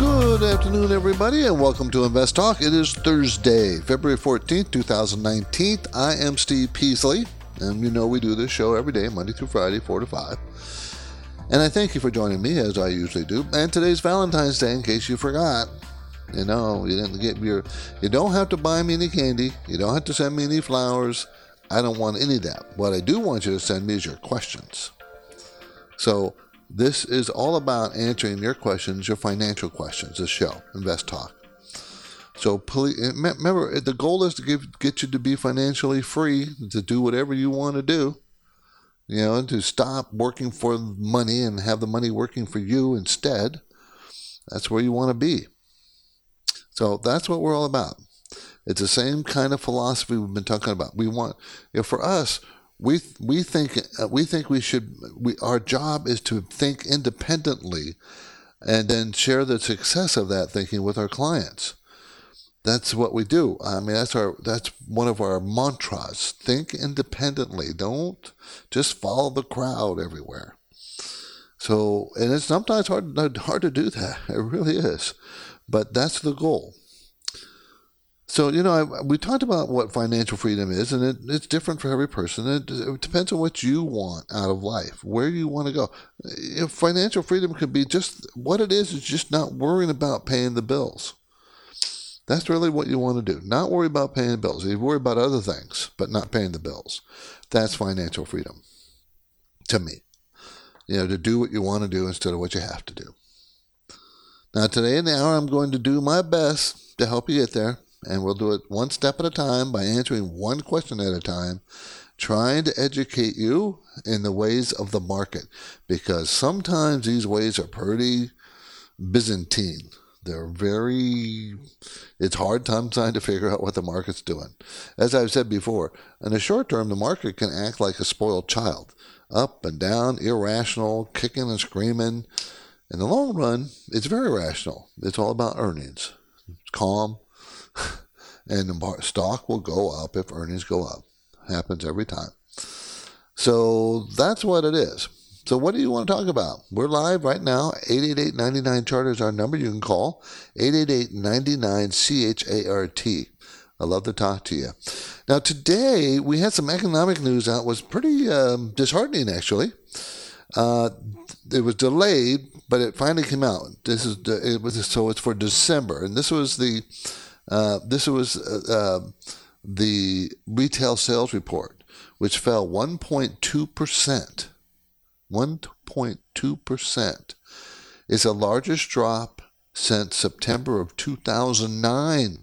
Good afternoon, everybody, and welcome to Invest Talk. It is Thursday, February 14th, 2019. I am Steve Peasley, and you know we do this show every day, Monday through Friday, 4 to 5. And I thank you for joining me, as I usually do. And today's Valentine's Day, in case you forgot. You know, you didn't get your. You don't have to buy me any candy. You don't have to send me any flowers. I don't want any of that. What I do want you to send me is your questions. So this is all about answering your questions, your financial questions. This show, Invest Talk. So please eh, remember, eh, the goal is to give, get you to be financially free, to do whatever you want to do. You know, to stop working for money and have the money working for you instead. That's where you want to be. So that's what we're all about. It's the same kind of philosophy we've been talking about. We want, you know, for us, we we think uh, we think we should. We, our job is to think independently, and then share the success of that thinking with our clients. That's what we do. I mean, that's our that's one of our mantras. Think independently. Don't just follow the crowd everywhere. So, and it's sometimes hard hard to do that. It really is, but that's the goal. So you know, I, we talked about what financial freedom is, and it, it's different for every person. It, it, depends on what you want out of life, where you want to go. If financial freedom could be just what it is, is just not worrying about paying the bills. That's really what you want to do. Not worry about paying the bills. You worry about other things, but not paying the bills. That's financial freedom to me. You know, to do what you want to do instead of what you have to do. Now, today in the hour, I'm going to do my best to help you get there, and we'll do it one step at a time by answering one question at a time, trying to educate you in the ways of the market, because sometimes these ways are pretty Byzantine. They're very, it's hard time trying to figure out what the market's doing. As I've said before, in the short term, the market can act like a spoiled child, up and down, irrational, kicking and screaming. In the long run, it's very rational. It's all about earnings. It's calm, and the stock will go up if earnings go up. Happens every time. So that's what it is. So, what do you want to talk about? We're live right now. 888 99 Chart is our number you can call. 888 99 CHART. I love to talk to you. Now, today we had some economic news out. Was pretty um, disheartening, actually. Uh, it was delayed, but it finally came out. This is it was so it's for December, and this was the uh, this was uh, uh the retail sales report, which fell 1.2 percent 1.2%. is the largest drop since September of 2009.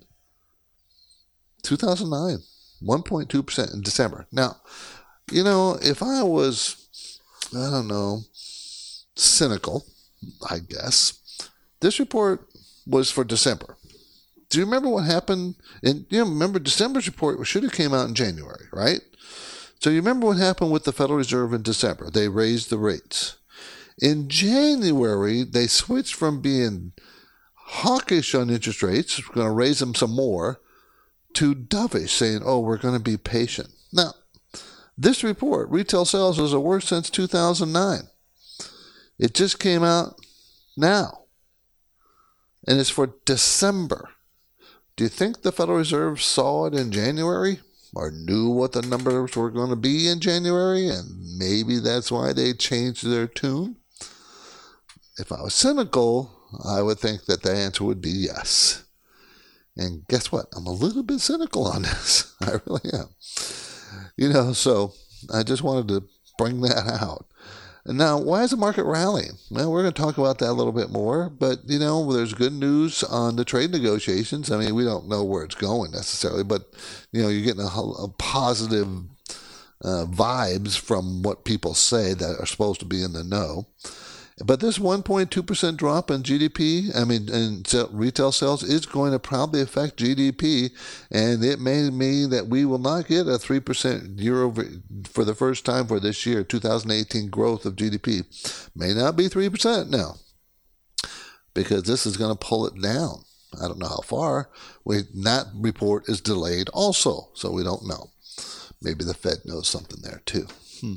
2009, 1.2% in December. Now, you know, if I was, I don't know, cynical, I guess, this report was for December. Do you remember what happened? And you know, remember December's report should have came out in January, right? So you remember what happened with the Federal Reserve in December? They raised the rates. In January, they switched from being hawkish on interest rates, going to raise them some more, to dovish, saying, oh, we're going to be patient. Now, this report, retail sales, was the worst since 2009. It just came out now. And it's for December. Do you think the Federal Reserve saw it in January? or knew what the numbers were going to be in January, and maybe that's why they changed their tune? If I was cynical, I would think that the answer would be yes. And guess what? I'm a little bit cynical on this. I really am. You know, so I just wanted to bring that out. Now, why is the market rallying? Well, we're going to talk about that a little bit more, but you know, there's good news on the trade negotiations. I mean, we don't know where it's going necessarily, but you know, you're getting a, a positive uh, vibes from what people say that are supposed to be in the know. But this 1.2% drop in GDP, I mean, in retail sales, is going to probably affect GDP, and it may mean that we will not get a 3% year over for the first time for this year, 2018 growth of GDP. May not be 3% now, because this is going to pull it down. I don't know how far. We, that report is delayed also, so we don't know. Maybe the Fed knows something there too. Hmm.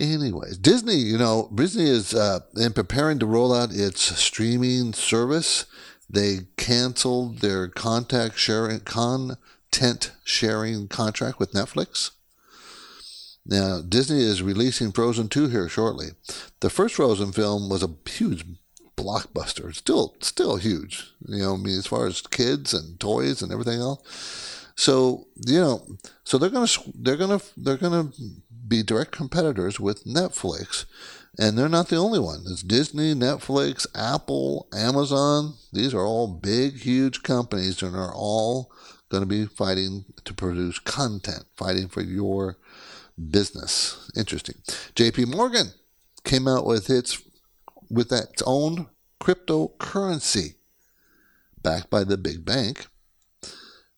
Anyways, Disney, you know, Disney is uh, in preparing to roll out its streaming service. They canceled their contact sharing content sharing contract with Netflix. Now, Disney is releasing Frozen 2 here shortly. The first Frozen film was a huge blockbuster. Still, still huge. You know, I mean, as far as kids and toys and everything else. So, you know, so they're gonna, they're gonna, they're gonna be direct competitors with Netflix. And they're not the only one. It's Disney, Netflix, Apple, Amazon. These are all big, huge companies and are all going to be fighting to produce content, fighting for your business. Interesting. JP Morgan came out with its with its own cryptocurrency backed by the big bank.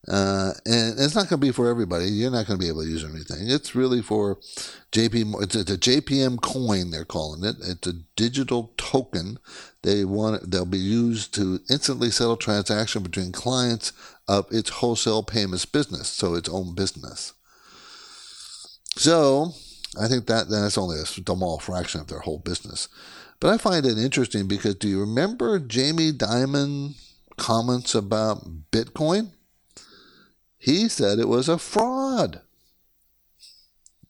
Uh, and it's not going to be for everybody. You're not going to be able to use anything. It's really for JP. It's, a JPM coin. They're calling it. It's a digital token. They want. They'll be used to instantly settle transaction between clients of its wholesale payments business. So its own business. So I think that that's only a small fraction of their whole business. But I find it interesting because do you remember Jamie Dimon comments about Bitcoin? He said it was a fraud.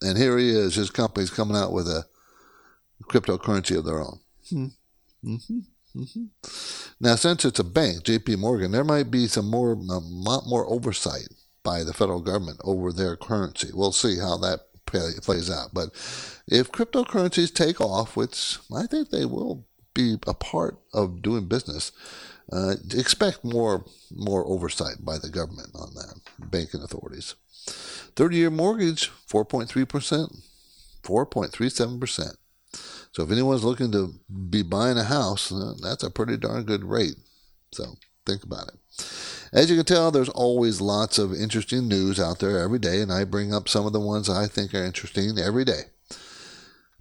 And here he is, his company's coming out with a cryptocurrency of their own. Hmm. Mm-hmm. Mm-hmm. Now, since it's a bank, J.P. Morgan, there might be some more, a lot more oversight by the federal government over their currency. We'll see how that plays out. But if cryptocurrencies take off, which I think they will be a part of doing business, uh, expect more more oversight by the government on that, banking authorities. 30 year mortgage, 4.3%, 4.37%. So if anyone's looking to be buying a house, uh, that's a pretty darn good rate. So think about it. As you can tell, there's always lots of interesting news out there every day, and I bring up some of the ones I think are interesting every day.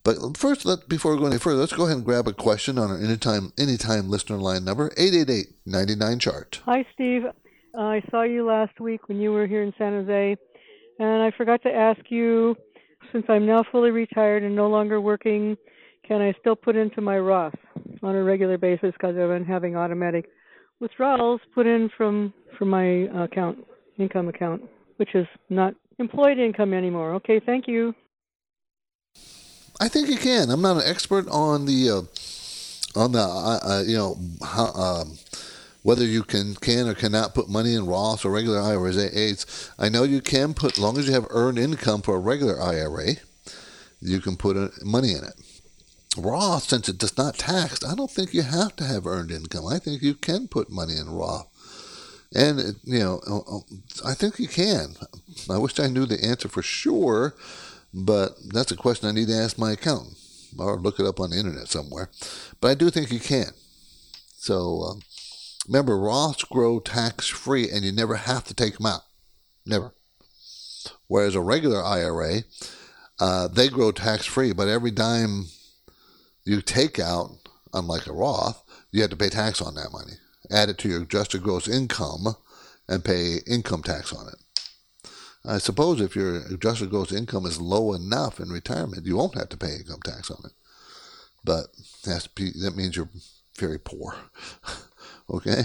But first, let, before we go any further, let's go ahead and grab a question on our anytime anytime listener line number 888-99 chart. Hi, Steve. Uh, I saw you last week when you were here in San Jose, and I forgot to ask you. Since I'm now fully retired and no longer working, can I still put into my Roth on a regular basis because I've been having automatic withdrawals put in from from my account, income account, which is not employed income anymore? Okay, thank you. I think you can. I'm not an expert on the uh, on the uh, uh, you know how, um, whether you can can or cannot put money in Roth or regular IRAs. I know you can put, long as you have earned income for a regular IRA, you can put uh, money in it. Roth, since it does not tax, I don't think you have to have earned income. I think you can put money in Roth. And, it, you know, uh, I think you can. I wish I knew the answer for sure but that's a question I need to ask my accountant or look it up on the internet somewhere. But I do think you can. So um, remember, Roths grow tax free and you never have to take them out. Never. Whereas a regular IRA, uh, they grow tax free, but every dime you take out, unlike a Roth, you have to pay tax on that money. Add it to your adjusted gross income and pay income tax on it. I suppose if your adjusted gross income is low enough in retirement, you won't have to pay income tax on it. But that means you're very poor. okay?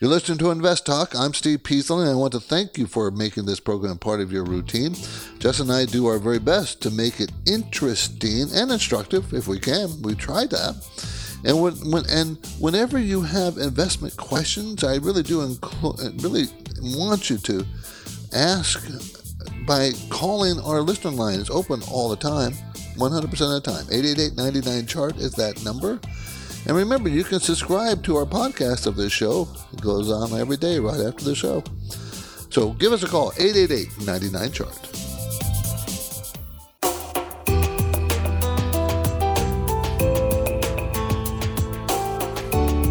You're listening to Invest Talk. I'm Steve Peasley, and I want to thank you for making this program part of your routine. Jess and I do our very best to make it interesting and instructive if we can. We try that. And when, when and whenever you have investment questions, I really do inclu- really want you to ask by calling our listener line. It's open all the time, 100% of the time. 888 chart is that number. And remember, you can subscribe to our podcast of this show. It goes on every day right after the show. So give us a call, 888 99 chart.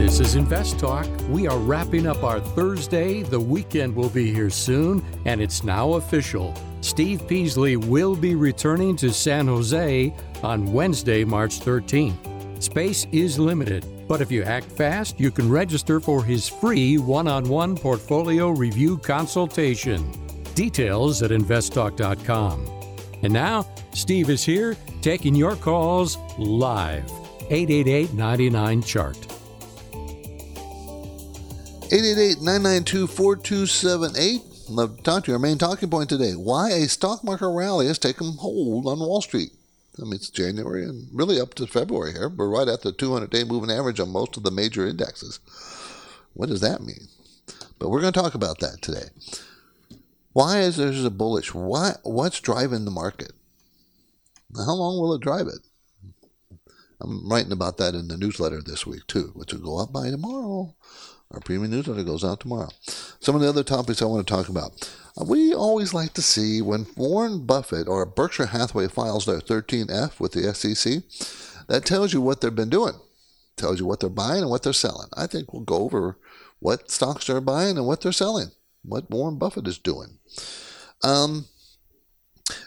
This is Invest Talk. We are wrapping up our Thursday. The weekend will be here soon, and it's now official. Steve Peasley will be returning to San Jose on Wednesday, March 13th. Space is limited, but if you act fast, you can register for his free one on one portfolio review consultation. Details at investtalk.com. And now, Steve is here taking your calls live. 888 99 Chart. 888 992 4278. Love to talk to you. Our main talking point today why a stock market rally has taken hold on Wall Street. I mean, it's January and really up to February here. We're right at the 200 day moving average on most of the major indexes. What does that mean? But we're going to talk about that today. Why is there a bullish? Why, what's driving the market? How long will it drive it? I'm writing about that in the newsletter this week too, which will go up by tomorrow. Our premium newsletter goes out tomorrow. Some of the other topics I want to talk about. Uh, we always like to see when Warren Buffett or Berkshire Hathaway files their 13F with the SEC, that tells you what they've been doing, tells you what they're buying and what they're selling. I think we'll go over what stocks they're buying and what they're selling, what Warren Buffett is doing. Um,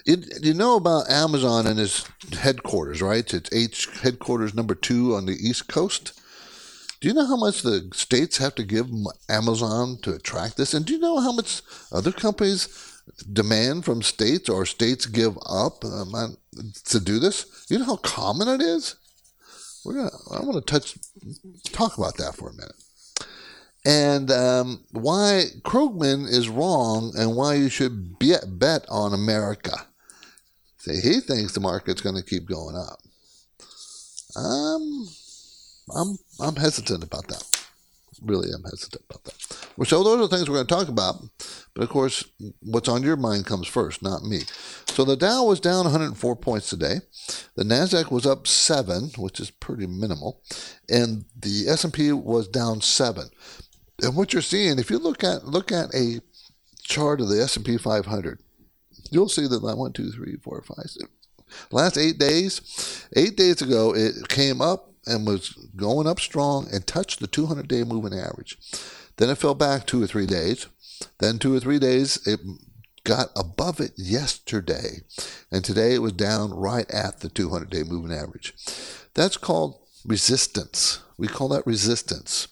you, you know about Amazon and its headquarters, right? It's H headquarters number two on the East Coast. Do you know how much the states have to give Amazon to attract this? And do you know how much other companies demand from states or states give up um, to do this? You know how common it is? We're gonna. I want to touch talk about that for a minute, and um, why Krugman is wrong, and why you should bet bet on America. See, he thinks the market's going to keep going up. Um, I'm I'm hesitant about that. Really, I'm hesitant about that. Well, so those are the things we're going to talk about. But of course, what's on your mind comes first, not me. So the Dow was down 104 points today. The Nasdaq was up seven, which is pretty minimal, and the S&P was down seven. And what you're seeing, if you look at look at a chart of the S&P 500, you'll see that one, two, three, four, five, six. Last eight days, eight days ago, it came up and was going up strong and touched the 200 day moving average. Then it fell back two or three days. Then, two or three days, it got above it yesterday. And today it was down right at the 200 day moving average. That's called resistance. We call that resistance.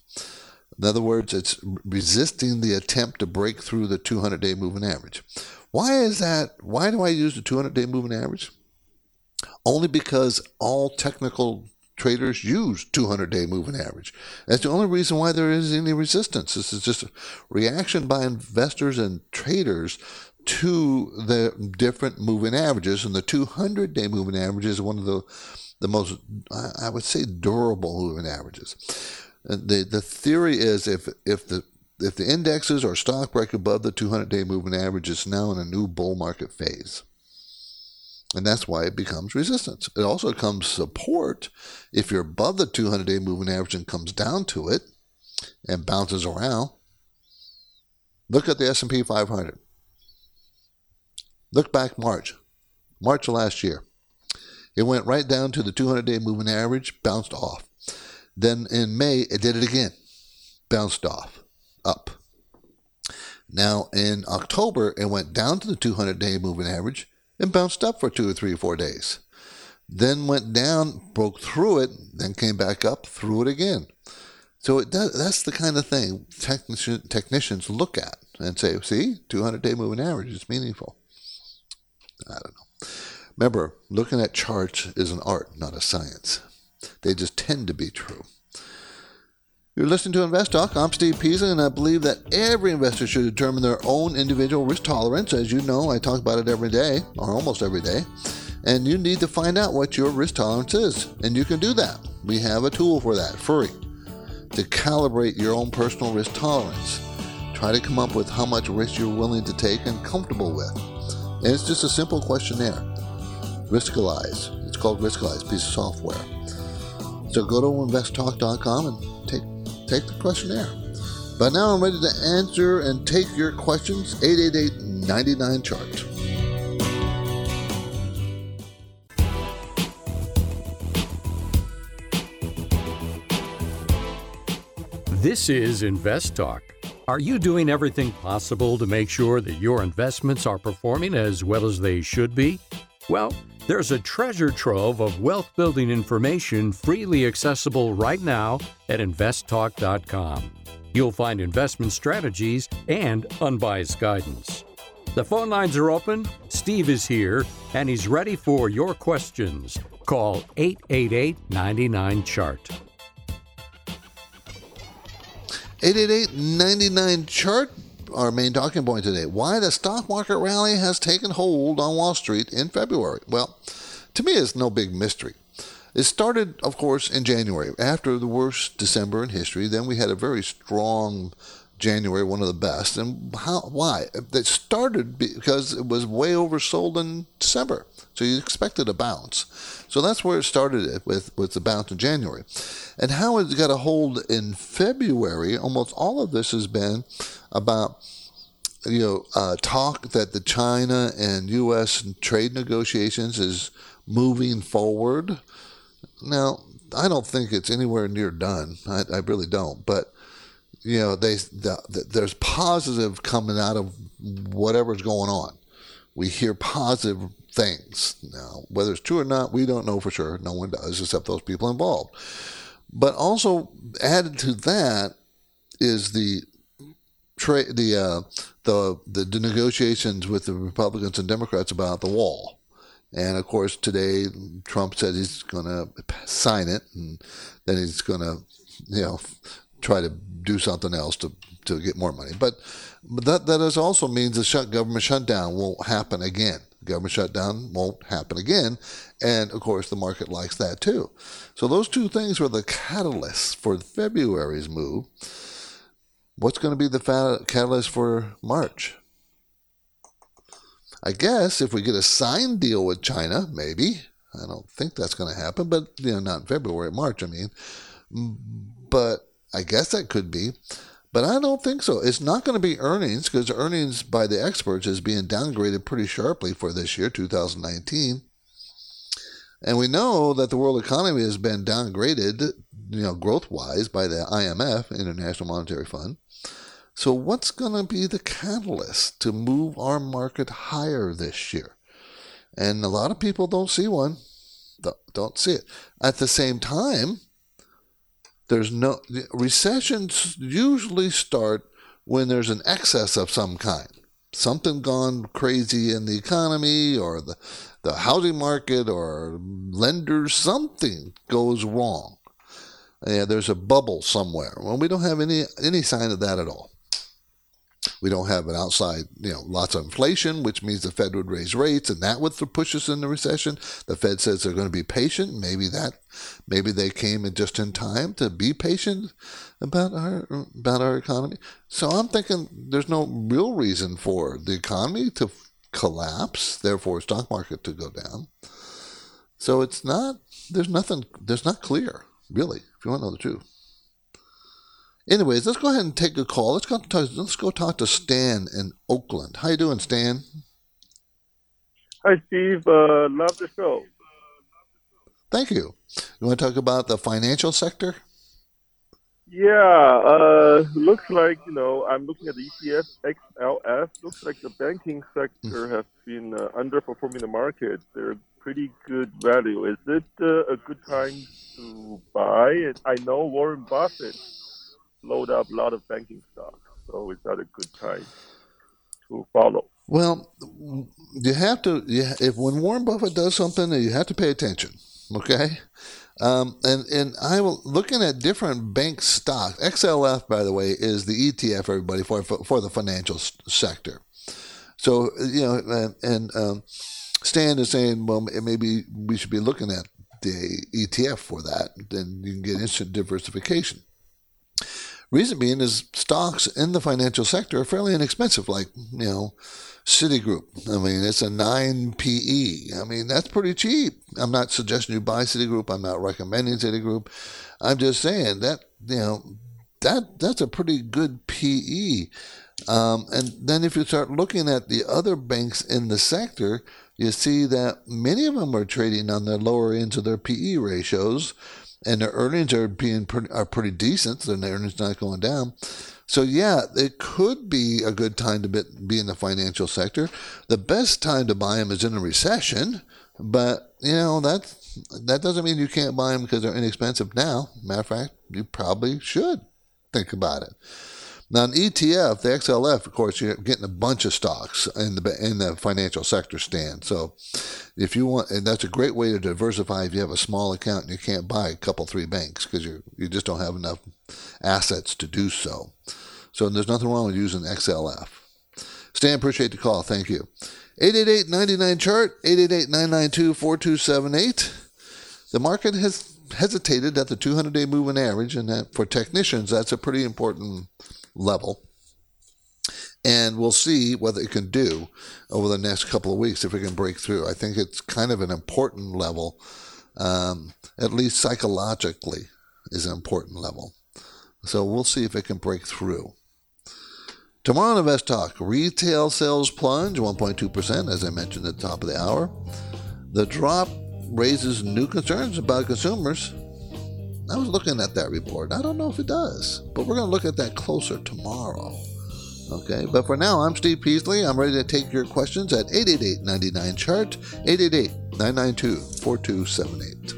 In other words, it's resisting the attempt to break through the 200 day moving average. Why is that? Why do I use the 200 day moving average? Only because all technical traders use 200 day moving average. That's the only reason why there is any resistance. This is just a reaction by investors and traders to the different moving averages. And the 200 day moving average is one of the, the most, I would say, durable moving averages. The, the theory is if, if the if the indexes or stock break above the 200 day moving average, it's now in a new bull market phase. And that's why it becomes resistance. It also comes support if you're above the 200 day moving average and comes down to it and bounces around. Look at the S&P 500. Look back March, March of last year. It went right down to the 200 day moving average, bounced off. Then in May, it did it again, bounced off, up. Now in October, it went down to the 200 day moving average, and bounced up for two or three four days. Then went down, broke through it, then came back up, through it again. So it does, that's the kind of thing technician, technicians look at and say, see, 200 day moving average is meaningful. I don't know. Remember, looking at charts is an art, not a science. They just tend to be true. You're listening to Invest Talk. I'm Steve Pisa, and I believe that every investor should determine their own individual risk tolerance. As you know, I talk about it every day, or almost every day. And you need to find out what your risk tolerance is. And you can do that. We have a tool for that, free, to calibrate your own personal risk tolerance. Try to come up with how much risk you're willing to take and comfortable with. And it's just a simple questionnaire. Riskalyze. It's called Riskalyze, piece of software. So go to investtalk.com and take the questionnaire. But now I'm ready to answer and take your questions. 888 99 chart. This is Invest Talk. Are you doing everything possible to make sure that your investments are performing as well as they should be? Well, there's a treasure trove of wealth building information freely accessible right now at investtalk.com. You'll find investment strategies and unbiased guidance. The phone lines are open. Steve is here, and he's ready for your questions. Call 888 99 Chart. 888 99 Chart, our main talking point today. Why the stock market rally has taken hold on Wall Street in February. Well, to me, it's no big mystery. It started, of course, in January, after the worst December in history. Then we had a very strong January, one of the best. And how? Why? It started because it was way oversold in December, so you expected a bounce. So that's where it started it with with the bounce in January, and how it got a hold in February. Almost all of this has been about you know uh, talk that the China and U.S. trade negotiations is moving forward. Now, I don't think it's anywhere near done. I, I really don't. But you know, they the, the, there's positive coming out of whatever's going on. We hear positive things now. Whether it's true or not, we don't know for sure. No one does, except those people involved. But also added to that is the trade the uh, the the negotiations with the Republicans and Democrats about the wall. And of course, today Trump said he's going to sign it, and then he's going to, you know, try to do something else to, to get more money. But, but that that also means the shut, government shutdown won't happen again. Government shutdown won't happen again, and of course the market likes that too. So those two things were the catalysts for February's move. What's going to be the catalyst for March? I guess if we get a signed deal with China, maybe. I don't think that's going to happen, but you know, not February, March. I mean, but I guess that could be. But I don't think so. It's not going to be earnings because earnings by the experts is being downgraded pretty sharply for this year, 2019. And we know that the world economy has been downgraded, you know, growth wise by the IMF, International Monetary Fund. So, what's going to be the catalyst to move our market higher this year? And a lot of people don't see one, don't see it. At the same time, there's no recessions usually start when there's an excess of some kind, something gone crazy in the economy or the the housing market or lenders, something goes wrong. Yeah, there's a bubble somewhere. Well, we don't have any any sign of that at all. We don't have an outside, you know, lots of inflation, which means the Fed would raise rates, and that would push us in the recession. The Fed says they're going to be patient. Maybe that, maybe they came in just in time to be patient about our about our economy. So I'm thinking there's no real reason for the economy to collapse, therefore stock market to go down. So it's not. There's nothing. There's not clear really. If you want to know the truth. Anyways, let's go ahead and take a call. Let's go talk, let's go talk to Stan in Oakland. How you doing, Stan? Hi, Steve. Uh, love the show. Thank you. You want to talk about the financial sector? Yeah, uh, looks like you know I'm looking at the ETF XLF. Looks like the banking sector has been uh, underperforming the market. They're pretty good value. Is it uh, a good time to buy? I know Warren Buffett load up a lot of banking stocks. So it's not a good time to follow. Well, you have to. If when Warren Buffett does something, you have to pay attention. Okay, um, and and I will looking at different bank stocks. XLF, by the way, is the ETF. Everybody for for the financial sector. So you know, and, and um, Stan is saying, well, maybe we should be looking at the ETF for that. Then you can get instant diversification. Reason being is stocks in the financial sector are fairly inexpensive, like, you know, Citigroup. I mean, it's a 9 PE. I mean, that's pretty cheap. I'm not suggesting you buy Citigroup. I'm not recommending Citigroup. I'm just saying that, you know, that that's a pretty good PE. Um, and then if you start looking at the other banks in the sector, you see that many of them are trading on the lower ends of their PE ratios and their earnings are being pretty, are pretty decent. So their earnings not going down. So yeah, it could be a good time to be in the financial sector. The best time to buy them is in a recession, but you know that that doesn't mean you can't buy them because they're inexpensive now. Matter of fact, you probably should think about it. Now, an ETF, the XLF, of course, you're getting a bunch of stocks in the in the financial sector stand. So, if you want, and that's a great way to diversify. If you have a small account and you can't buy a couple, three banks because you you just don't have enough assets to do so. So, there's nothing wrong with using XLF. Stan, appreciate the call. Thank you. 888-99 chart 888-992-4278. The market has hesitated at the 200-day moving average, and that for technicians, that's a pretty important level. And we'll see what it can do over the next couple of weeks if it can break through. I think it's kind of an important level, um, at least psychologically, is an important level. So we'll see if it can break through. Tomorrow on Invest Talk, retail sales plunge 1.2%, as I mentioned at the top of the hour. The drop raises new concerns about consumers I was looking at that report. I don't know if it does, but we're going to look at that closer tomorrow. Okay, but for now, I'm Steve Peasley. I'm ready to take your questions at 888 99 Chart, 888 992 4278.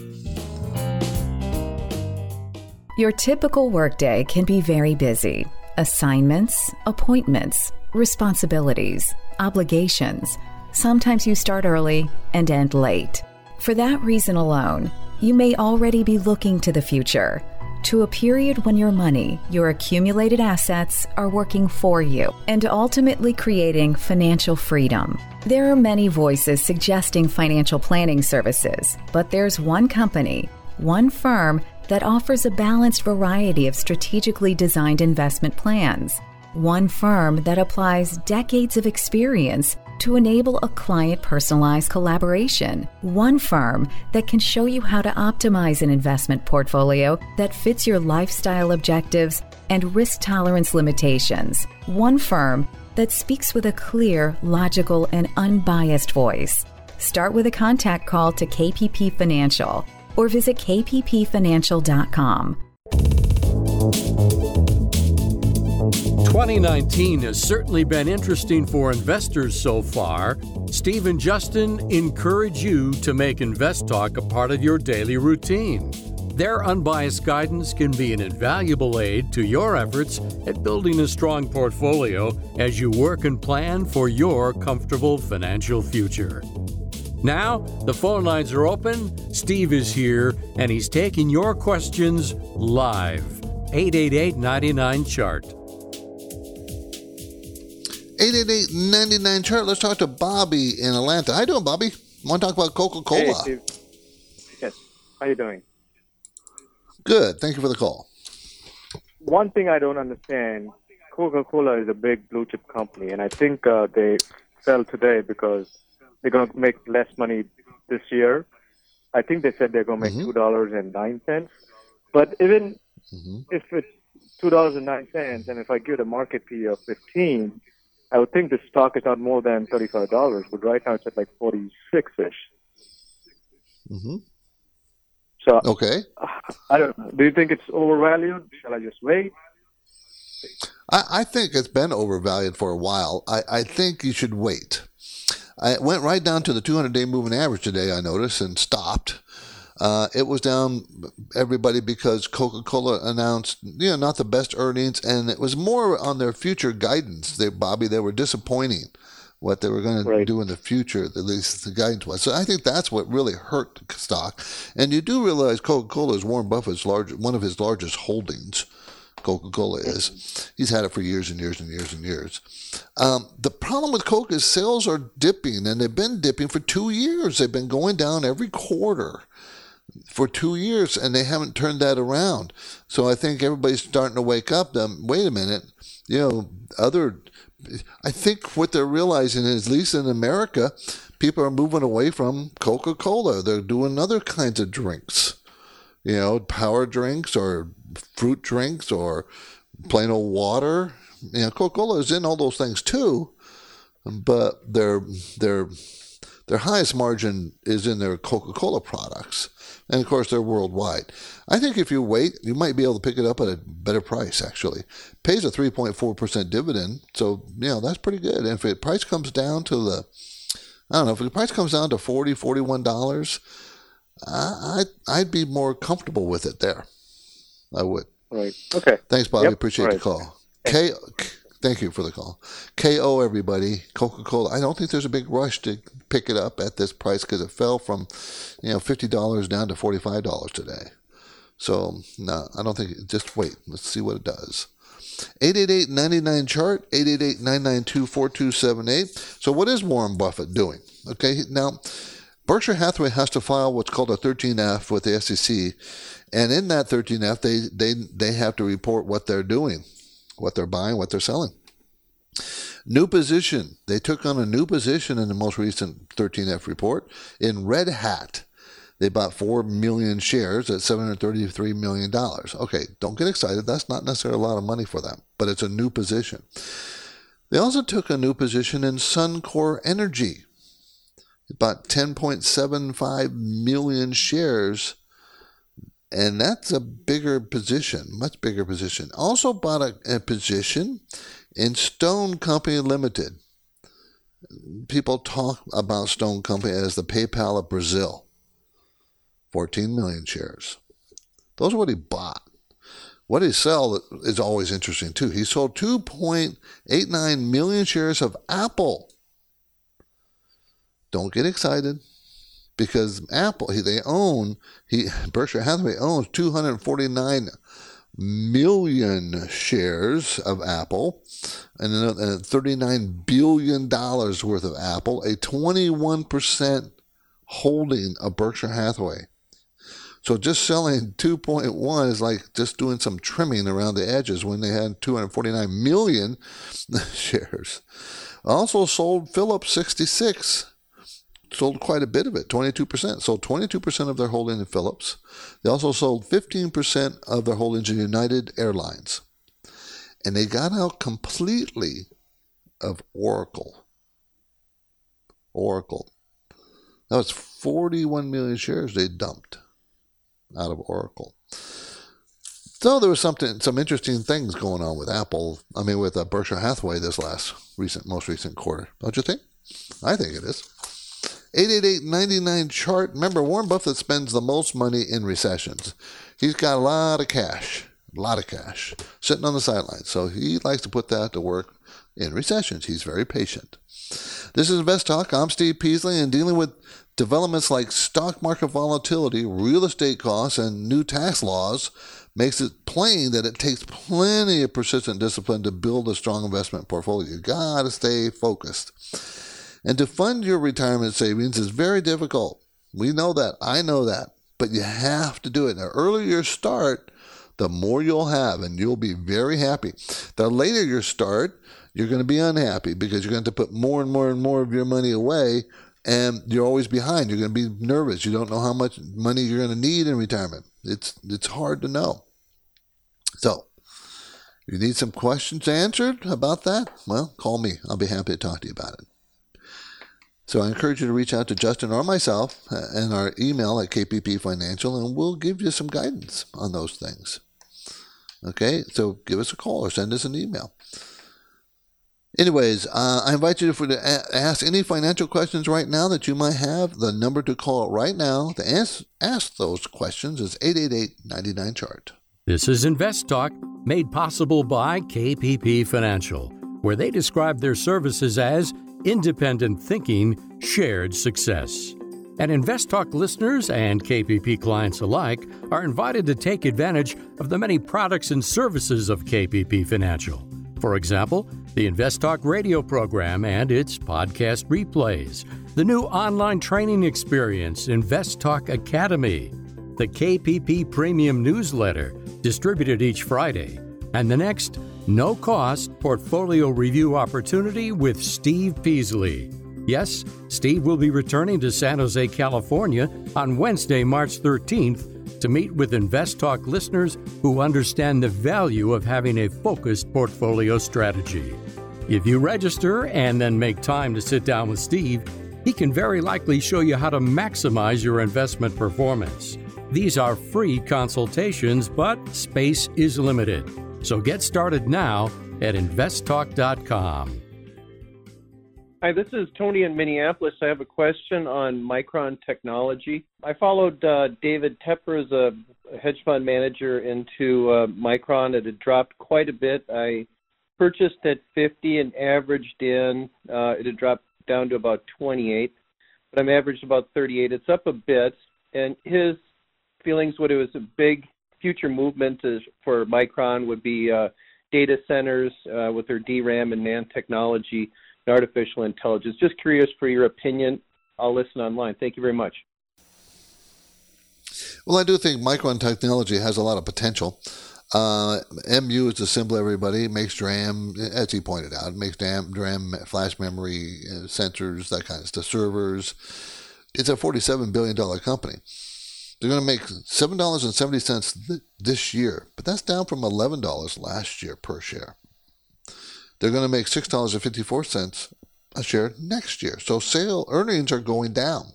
Your typical workday can be very busy assignments, appointments, responsibilities, obligations. Sometimes you start early and end late. For that reason alone, you may already be looking to the future, to a period when your money, your accumulated assets, are working for you and ultimately creating financial freedom. There are many voices suggesting financial planning services, but there's one company, one firm that offers a balanced variety of strategically designed investment plans. One firm that applies decades of experience to enable a client personalized collaboration. One firm that can show you how to optimize an investment portfolio that fits your lifestyle objectives and risk tolerance limitations. One firm that speaks with a clear, logical, and unbiased voice. Start with a contact call to KPP Financial or visit kppfinancial.com. 2019 has certainly been interesting for investors so far. Steve and Justin encourage you to make Invest Talk a part of your daily routine. Their unbiased guidance can be an invaluable aid to your efforts at building a strong portfolio as you work and plan for your comfortable financial future. Now, the phone lines are open. Steve is here, and he's taking your questions live. 888 99 Chart. 888-99 chart. Let's talk to Bobby in Atlanta. How you doing, Bobby? Want to talk about Coca-Cola? Hey, Steve. Yes. How you doing? Good. Thank you for the call. One thing I don't understand, Coca-Cola is a big blue chip company, and I think uh, they fell today because they're going to make less money this year. I think they said they're going to make mm-hmm. two dollars and nine cents. But even mm-hmm. if it's two dollars and nine cents, and if I give a market P of fifteen, I would think the stock is not more than thirty-five dollars, but right now it's at like forty-six ish. Mm-hmm. So okay, I don't. Do you think it's overvalued? Shall I just wait? I, I think it's been overvalued for a while. I, I think you should wait. I went right down to the 200 day moving average today, I noticed, and stopped. Uh, it was down everybody because Coca-Cola announced, you know, not the best earnings, and it was more on their future guidance. They, Bobby, they were disappointing what they were going right. to do in the future. At least the guidance was. So I think that's what really hurt the stock. And you do realize Coca-Cola is Warren Buffett's large, one of his largest holdings. Coca-Cola is. He's had it for years and years and years and years. Um, the problem with Coke is sales are dipping, and they've been dipping for two years. They've been going down every quarter for two years and they haven't turned that around. So I think everybody's starting to wake up. Them, wait a minute, you know, other. I think what they're realizing is, at least in America, people are moving away from Coca Cola. They're doing other kinds of drinks, you know, power drinks or fruit drinks or plain old water. You know, Coca Cola is in all those things too, but they're they're Their highest margin is in their Coca Cola products. And of course, they're worldwide. I think if you wait, you might be able to pick it up at a better price, actually. Pays a 3.4% dividend. So, you know, that's pretty good. And if the price comes down to the, I don't know, if the price comes down to $40, $41, I, I'd be more comfortable with it there. I would. Right. Okay. Thanks, Bobby. Yep. Appreciate Right. the call. K, thank you for the call. KO, everybody. Coca Cola. I don't think there's a big rush to pick it up at this price because it fell from, you know, fifty dollars down to forty five dollars today. So no, I don't think. Just wait. Let's see what it does. 888-99 chart 888-992-4278 so what is warren buffett doing okay now berkshire hathaway has to file what's called a 13f with the sec and in that 13f they they they have to report what they're doing what they're buying what they're selling New position. They took on a new position in the most recent 13F report in Red Hat. They bought 4 million shares at $733 million. Okay, don't get excited. That's not necessarily a lot of money for them, but it's a new position. They also took a new position in Suncor Energy. They bought 10.75 million shares, and that's a bigger position, much bigger position. Also bought a, a position in Stone Company Limited. People talk about Stone Company as the PayPal of Brazil. 14 million shares. Those are what he bought. What he sold is always interesting too. He sold 2.89 million shares of Apple. Don't get excited because Apple, he, they own, he Berkshire Hathaway owns 249 million shares of Apple and uh, $39 billion worth of Apple, a 21% holding of Berkshire Hathaway. So just selling 2.1 is like just doing some trimming around the edges when they had 249 million shares. Also sold Phillips 66 sold quite a bit of it, 22%. Sold 22% of their holding in Phillips. They also sold 15% of their holdings in United Airlines. And they got out completely of Oracle. Oracle. That was 41 million shares they dumped out of Oracle. So there was something, some interesting things going on with Apple. I mean, with uh, Berkshire Hathaway this last recent, most recent quarter. Don't you think? I think it is. 888-99 chart. Remember, Warren Buffett spends the most money in recessions. He's got a lot of cash, a lot of cash sitting on the sidelines. So he likes to put that to work in recessions. He's very patient. This is Invest Talk. I'm Steve Peasley, and dealing with developments like stock market volatility, real estate costs, and new tax laws makes it plain that it takes plenty of persistent discipline to build a strong investment portfolio. You got to stay focused. And to fund your retirement savings is very difficult. We know that. I know that. But you have to do it. The earlier you start, the more you'll have, and you'll be very happy. The later you start, you're going to be unhappy because you're going to to put more and more and more of your money away, and you're always behind. You're going to be nervous. You don't know how much money you're going to need in retirement. It's it's hard to know. So, you need some questions answered about that? Well, call me. I'll be happy to talk to you about it. So I encourage you to reach out to Justin or myself uh, and our email at KPP Financial, and we'll give you some guidance on those things. Okay, so give us a call or send us an email. Anyways, uh, I invite you to, to ask any financial questions right now that you might have. The number to call right now to ask, ask those questions is 888 chart This is Invest Talk, made possible by KPP Financial, where they describe their services as independent thinking, shared success. And Invest Talk listeners and KPP clients alike are invited to take advantage of the many products and services of KPP Financial. For example, the Invest Talk radio program and its podcast replays, the new online training experience, Invest Talk Academy, the KPP Premium newsletter, distributed each Friday, and the next no cost portfolio review opportunity with Steve Peasley. Yes, Steve will be returning to San Jose, California on Wednesday, March 13th to meet with Invest Talk listeners who understand the value of having a focused portfolio strategy. If you register and then make time to sit down with Steve, He can very likely show you how to maximize your investment performance. These are free consultations, but space is limited. So get started now at investtalk.com. Hi, this is Tony in Minneapolis. I have a question on Micron technology. I followed uh, David Tepper as a hedge fund manager into uh, Micron. It had dropped quite a bit. I purchased at 50 and averaged in. Uh, it had dropped down to about 28, but I'm averaged about 38. It's up a bit, and his feelings what it was a big future movement is, for Micron would be uh, data centers uh, with their DRAM and NAND technology and artificial intelligence. Just curious for your opinion. I'll listen online. Thank you very much. Well, I do think Micron technology has a lot of potential. Uh, MU is the symbol everybody makes DRAM, as he pointed out, makes DRAM, DRAM flash memory uh, sensors, that kind of stuff, servers. It's a $47 billion company. They're going to make $7.70 th- this year, but that's down from $11 last year per share. They're going to make $6.54 a share next year. So sale earnings are going down.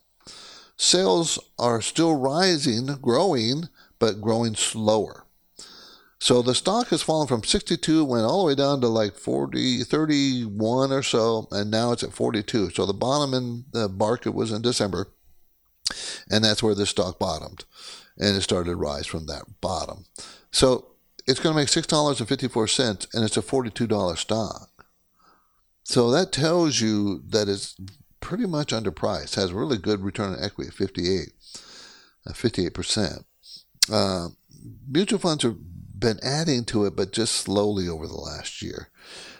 Sales are still rising, growing, but growing slower. So the stock has fallen from 62, went all the way down to like 40, 31 or so, and now it's at 42. So the bottom in the market was in December, and that's where the stock bottomed, and it started to rise from that bottom. So it's going to make six dollars and it's a forty-two dollar stock. So that tells you that it's pretty much underpriced. Has a really good return on equity, 58, 58 uh, percent. Uh, mutual funds are been adding to it, but just slowly over the last year.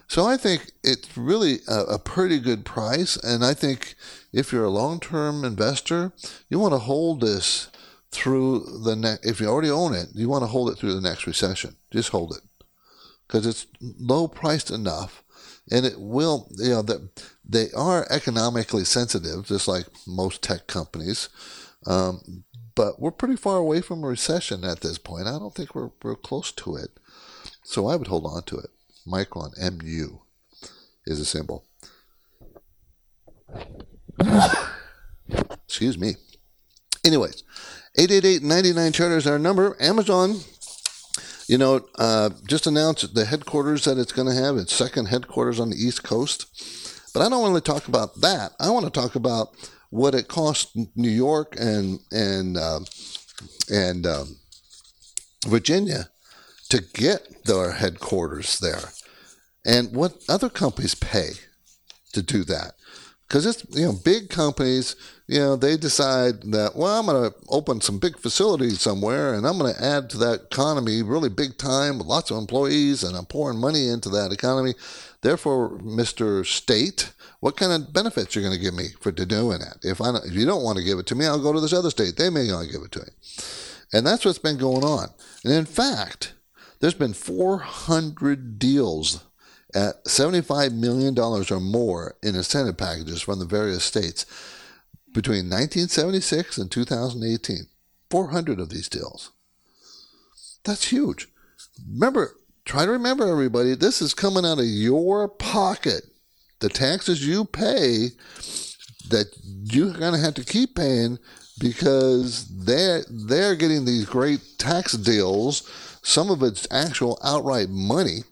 So I think it's really a, a pretty good price. And I think if you're a long term investor, you want to hold this through the next, if you already own it, you want to hold it through the next recession. Just hold it because it's low priced enough and it will, you know, that they are economically sensitive, just like most tech companies. Um, but we're pretty far away from a recession at this point. I don't think we're, we're close to it. So I would hold on to it. Micron, MU, is a symbol. Excuse me. Anyways, 888-99 charter is our number. Amazon, you know, uh, just announced the headquarters that it's going to have, its second headquarters on the East Coast. But I don't want to talk about that. I want to talk about what it cost New York and and uh, and um, Virginia to get their headquarters there, and what other companies pay to do that. Because it's you know big companies, you know they decide that well I'm going to open some big facilities somewhere and I'm going to add to that economy really big time with lots of employees and I'm pouring money into that economy. Therefore, Mr. State, what kind of benefits you're going to give me for doing that? If I if you don't want to give it to me, I'll go to this other state. They may not give it to me, and that's what's been going on. And in fact, there's been 400 deals at 75 million dollars or more in incentive packages from the various states between 1976 and 2018. 400 of these deals. That's huge. Remember, try to remember everybody, this is coming out of your pocket the taxes you pay that you're going to have to keep paying because they're they're getting these great tax deals. Some of it's actual outright money.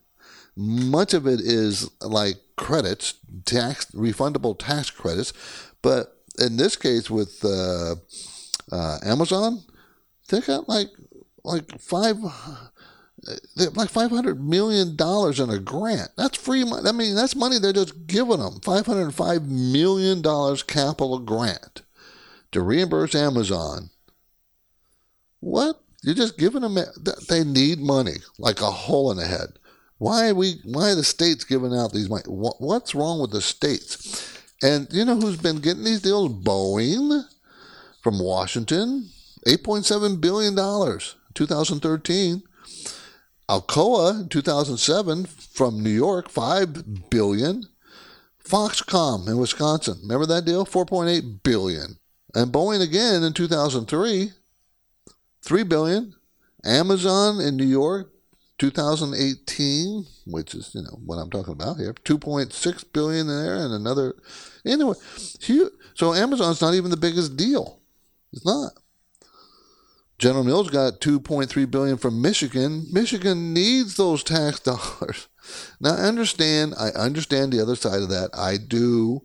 Much of it is like credits, tax refundable tax credits. But in this case, with uh, uh, Amazon, they got like like five like five hundred million dollars in a grant. That's free money. I mean, that's money they're just giving them. Five hundred five million dollars capital grant to reimburse Amazon. What? You're just giving them? They need money like a hole in the head. Why are we? Why are the states giving out these money? What's wrong with the states? And you know who's been getting these deals? Boeing from Washington, eight point seven billion dollars, 2013. Alcoa in 2007 from New York, 5 billion. Foxconn in Wisconsin, remember that deal? 4.8 billion. And Boeing again in 2003, 3 billion. Amazon in New York, 2018, which is you know what I'm talking about here, 2.6 billion there, and another. Anyway, huge. so Amazon's not even the biggest deal. It's not. General Mills got 2.3 billion from Michigan. Michigan needs those tax dollars. Now, I understand. I understand the other side of that. I do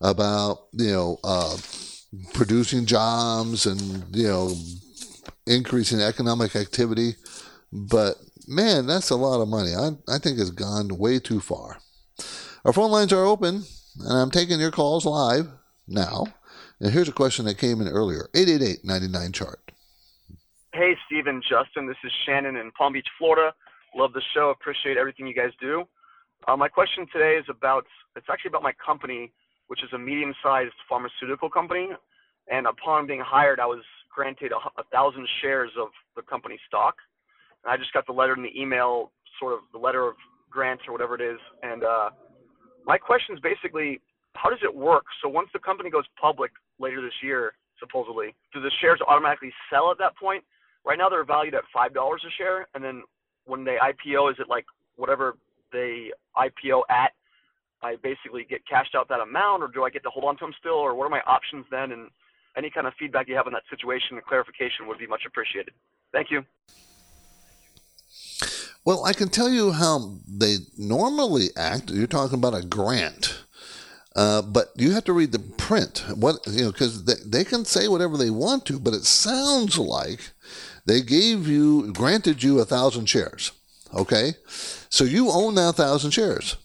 about you know uh, producing jobs and you know increasing economic activity, but man, that's a lot of money. I I think it's gone way too far. Our phone lines are open, and I'm taking your calls live now. And here's a question that came in earlier 888 99 chart. Hey, Stephen, Justin. This is Shannon in Palm Beach, Florida. Love the show. Appreciate everything you guys do. Uh, my question today is about it's actually about my company, which is a medium sized pharmaceutical company. And upon being hired, I was granted a, a thousand shares of the company stock. And I just got the letter in the email, sort of the letter of grant or whatever it is. And uh, my question is basically, how does it work? So once the company goes public later this year, supposedly, do the shares automatically sell at that point? Right now, they're valued at five dollars a share, and then when they IPO, is it like whatever they IPO at? I basically get cashed out that amount, or do I get to hold on to them still, or what are my options then? And any kind of feedback you have on that situation and clarification would be much appreciated. Thank you. Well, I can tell you how they normally act. You're talking about a grant. Uh, but you have to read the print. What you know, because they, they can say whatever they want to, but it sounds like they gave you, granted you a thousand shares. Okay, so you own that thousand shares.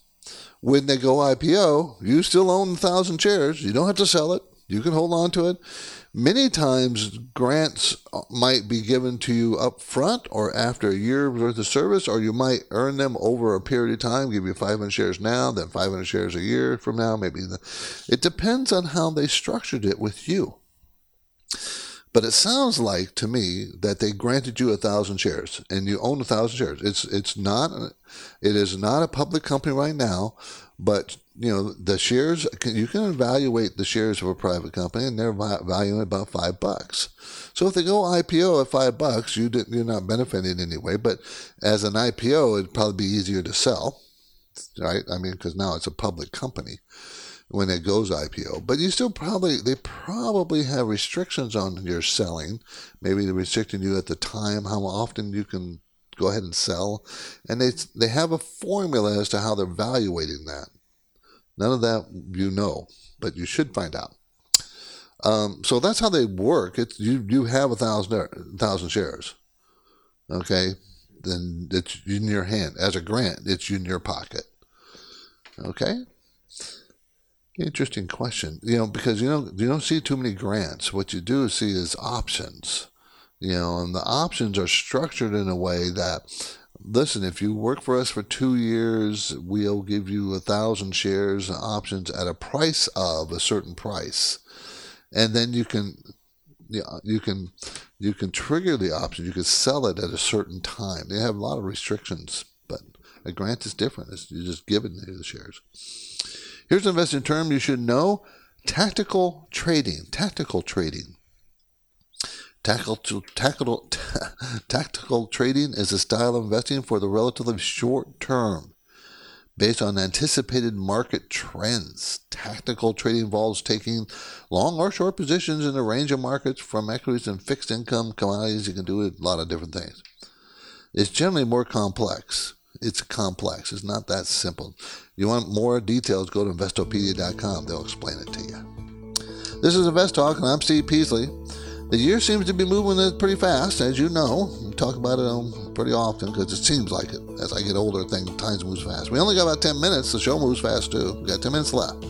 When they go IPO, you still own the thousand shares. You don't have to sell it. You can hold on to it. Many times, grants might be given to you up front or after a year's worth of service, or you might earn them over a period of time, give you 500 shares now, then 500 shares a year from now, maybe. The, it depends on how they structured it with you. But it sounds like to me that they granted you a thousand shares and you own a thousand shares. It's it's not it is not a public company right now, but you know the shares you can evaluate the shares of a private company and they're valuing about five bucks. So if they go ipo at five bucks you didn't, you're not benefiting anyway but as an ipo it'd probably be easier to sell right? I mean because now it's a public company when it goes ipo but you still probably they probably have restrictions on your selling maybe they're restricting you at the time how often you can go ahead and sell. And they they have a formula as to how they're evaluating that None of that you know, but you should find out. Um, so that's how they work. It's you you have a thousand thousand shares, okay? Then it's in your hand as a grant. It's in your pocket, okay? Interesting question. You know because you know you don't see too many grants. What you do see is options. You know, and the options are structured in a way that listen, if you work for us for two years, we'll give you a thousand shares options at a price of a certain price, and then you can, you can, you can trigger the option. You can sell it at a certain time. They have a lot of restrictions, but a grant is different. It's, you just give it the shares. Here's an investing term you should know: tactical trading. Tactical trading. Tactical, tactical, tactical trading is a style of investing for the relatively short term based on anticipated market trends. Tactical trading involves taking long or short positions in a range of markets from equities and fixed income commodities. You can do a lot of different things. It's generally more complex. It's complex. It's not that simple. You want more details, go to investopedia.com. They'll explain it to you. This is Invest Talk, and I'm Steve Peasley. The year seems to be moving pretty fast, as you know. We talk about it um, pretty often because it seems like it. As I get older, things times moves fast. We only got about 10 minutes. The show moves fast too. We got 10 minutes left.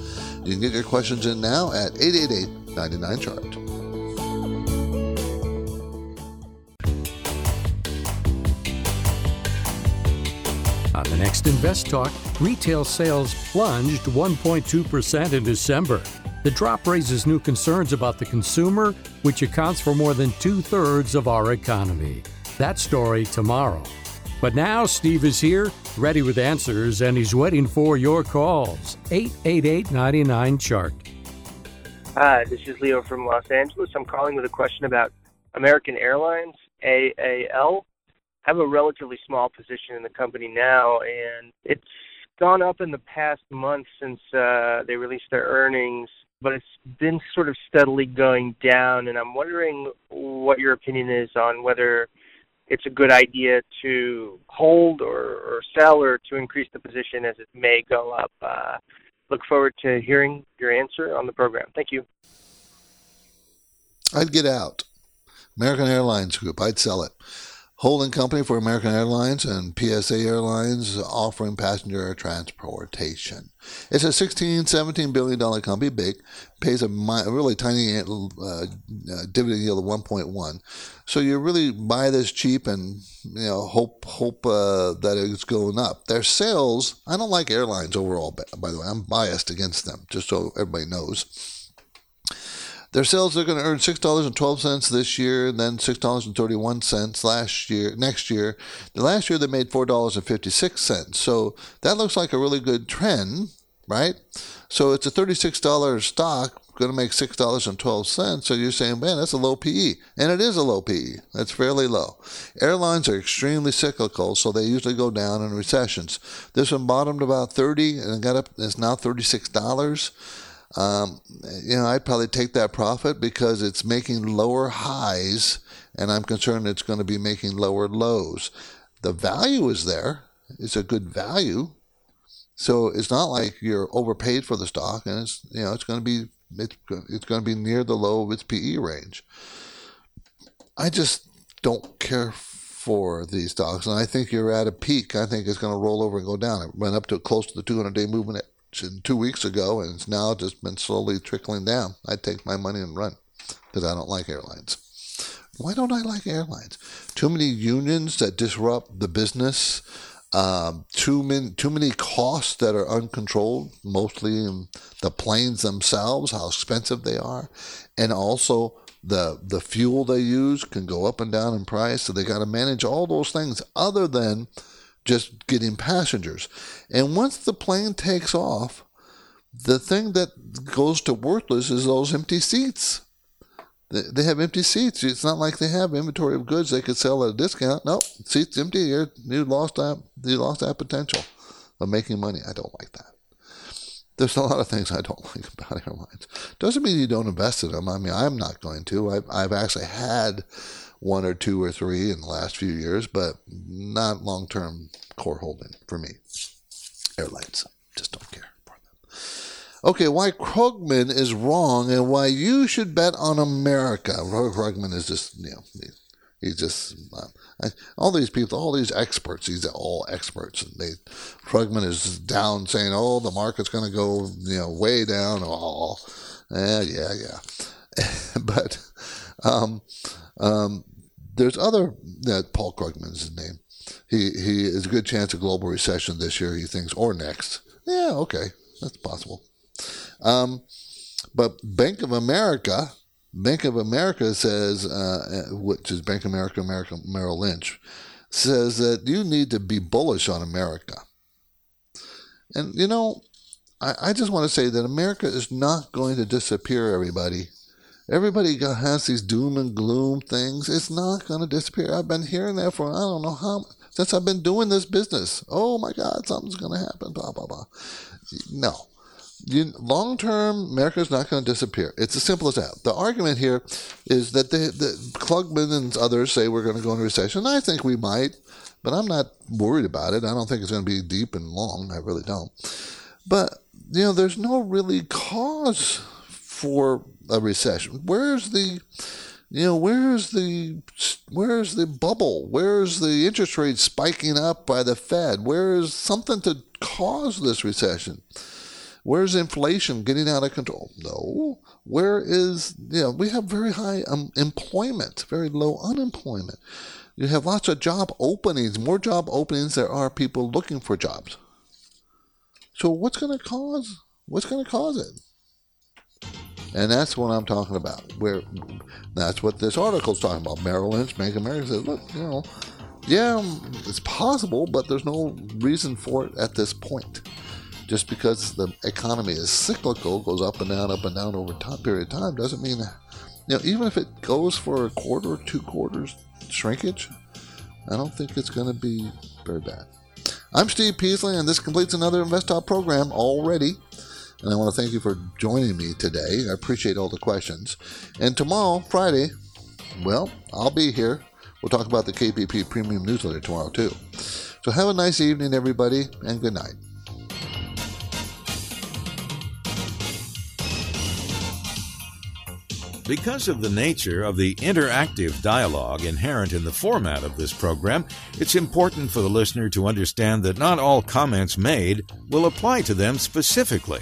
You can get your questions in now at 888 99 chart. On the next Invest Talk, retail sales plunged 1.2% in December. The drop raises new concerns about the consumer, which accounts for more than two thirds of our economy. That story tomorrow. But now Steve is here, ready with answers, and he's waiting for your calls. 888 99 Chart. Hi, this is Leo from Los Angeles. I'm calling with a question about American Airlines, AAL. I have a relatively small position in the company now, and it's gone up in the past month since uh, they released their earnings, but it's been sort of steadily going down. And I'm wondering what your opinion is on whether it's a good idea to hold or, or sell or to increase the position as it may go up. Uh, look forward to hearing your answer on the program. Thank you. I'd get out. American Airlines Group, I'd sell it holding company for American Airlines and PSA Airlines offering passenger transportation. It's a 16, 17 billion dollar company, big, pays a, really tiny uh, uh, dividend yield of 1.1. So you really buy this cheap and you know hope hope uh, that it's going up. Their sales, I don't like airlines overall. By the way, I'm biased against them, just so everybody knows. Their sales are going to earn six dollars and twelve cents this year, and then six dollars and thirty one cents last year. Next year, the last year they made four dollars and fifty six cents. So that looks like a really good trend, right? So it's a thirty six dollar stock going to make six dollars and twelve cents. So you're saying, man, that's a low PE, and it is a low PE. That's fairly low. Airlines are extremely cyclical, so they usually go down in recessions. This one bottomed about thirty and got up. It's now thirty six dollars. Um, you know, I'd probably take that profit because it's making lower highs, and I'm concerned it's going to be making lower lows. The value is there; it's a good value, so it's not like you're overpaid for the stock, and it's you know it's going to be it's it's going to be near the low of its PE range. I just don't care for these stocks, and I think you're at a peak. I think it's going to roll over and go down. It went up to close to the 200-day movement two weeks ago, and it's now just been slowly trickling down. I'd take my money and run because I don't like airlines. Why don't I like airlines? Too many unions that disrupt the business. Um, too many too many costs that are uncontrolled, mostly in the planes themselves, how expensive they are, and also the the fuel they use can go up and down in price. So they got to manage all those things other than just getting passengers. And once the plane takes off, the thing that goes to worthless is those empty seats. They have empty seats. It's not like they have inventory of goods they could sell at a discount. No, nope, seats empty. You lost that. You lost that potential of making money. I don't like that. There's a lot of things I don't like about airlines. Doesn't mean you don't invest in them. I mean, I'm not going to. I've, I've actually had one or two or three in the last few years, but not long term core holding for me. Airlines, just don't care for them. Okay, why Krugman is wrong and why you should bet on America. Krugman is just, you know, he's just uh, all these people, all these experts. These are all experts, and they Krugman is down saying, "Oh, the market's going to go, you know, way down." Oh, yeah, yeah, yeah. but um, um, there's other that Paul Krugman is his name. He he is a good chance of global recession this year. He thinks or next. Yeah, okay, that's possible. Um, but Bank of America, Bank of America says, uh, which is Bank of America, America Merrill Lynch, says that you need to be bullish on America. And you know, I, I just want to say that America is not going to disappear. Everybody, Everybody has these doom and gloom things. It's not going to disappear. I've been hearing that for I don't know how since I've been doing this business. Oh my God, something's going to happen. Blah blah blah. No, long term, America is not going to disappear. It's as simple as that. The argument here is that the, the Krugman and others say we're going to go into recession. I think we might, but I'm not worried about it. I don't think it's going to be deep and long. I really don't. But you know, there's no really cause for a recession? Where's the you know, where's the where's the bubble? Where's the interest rate spiking up by the Fed? Where is something to cause this recession? Where's inflation getting out of control? No. Where is you know we have very high um, employment, very low unemployment. You have lots of job openings, more job openings there are people looking for jobs. So what's going to cause what's going to cause it? And that's what I'm talking about. Where that's what this article is talking about. Merrill Lynch, Bank of America says, look, you know, yeah, it's possible, but there's no reason for it at this point. Just because the economy is cyclical, goes up and down, up and down over a period of time, doesn't mean, you know, even if it goes for a quarter, two quarters shrinkage, I don't think it's going to be very bad. I'm Steve Peasley, and this completes another Invest Talk program already. And I want to thank you for joining me today. I appreciate all the questions. And tomorrow, Friday, well, I'll be here. We'll talk about the KPP Premium Newsletter tomorrow, too. So have a nice evening, everybody, and good night. Because of the nature of the interactive dialogue inherent in the format of this program, it's important for the listener to understand that not all comments made will apply to them specifically.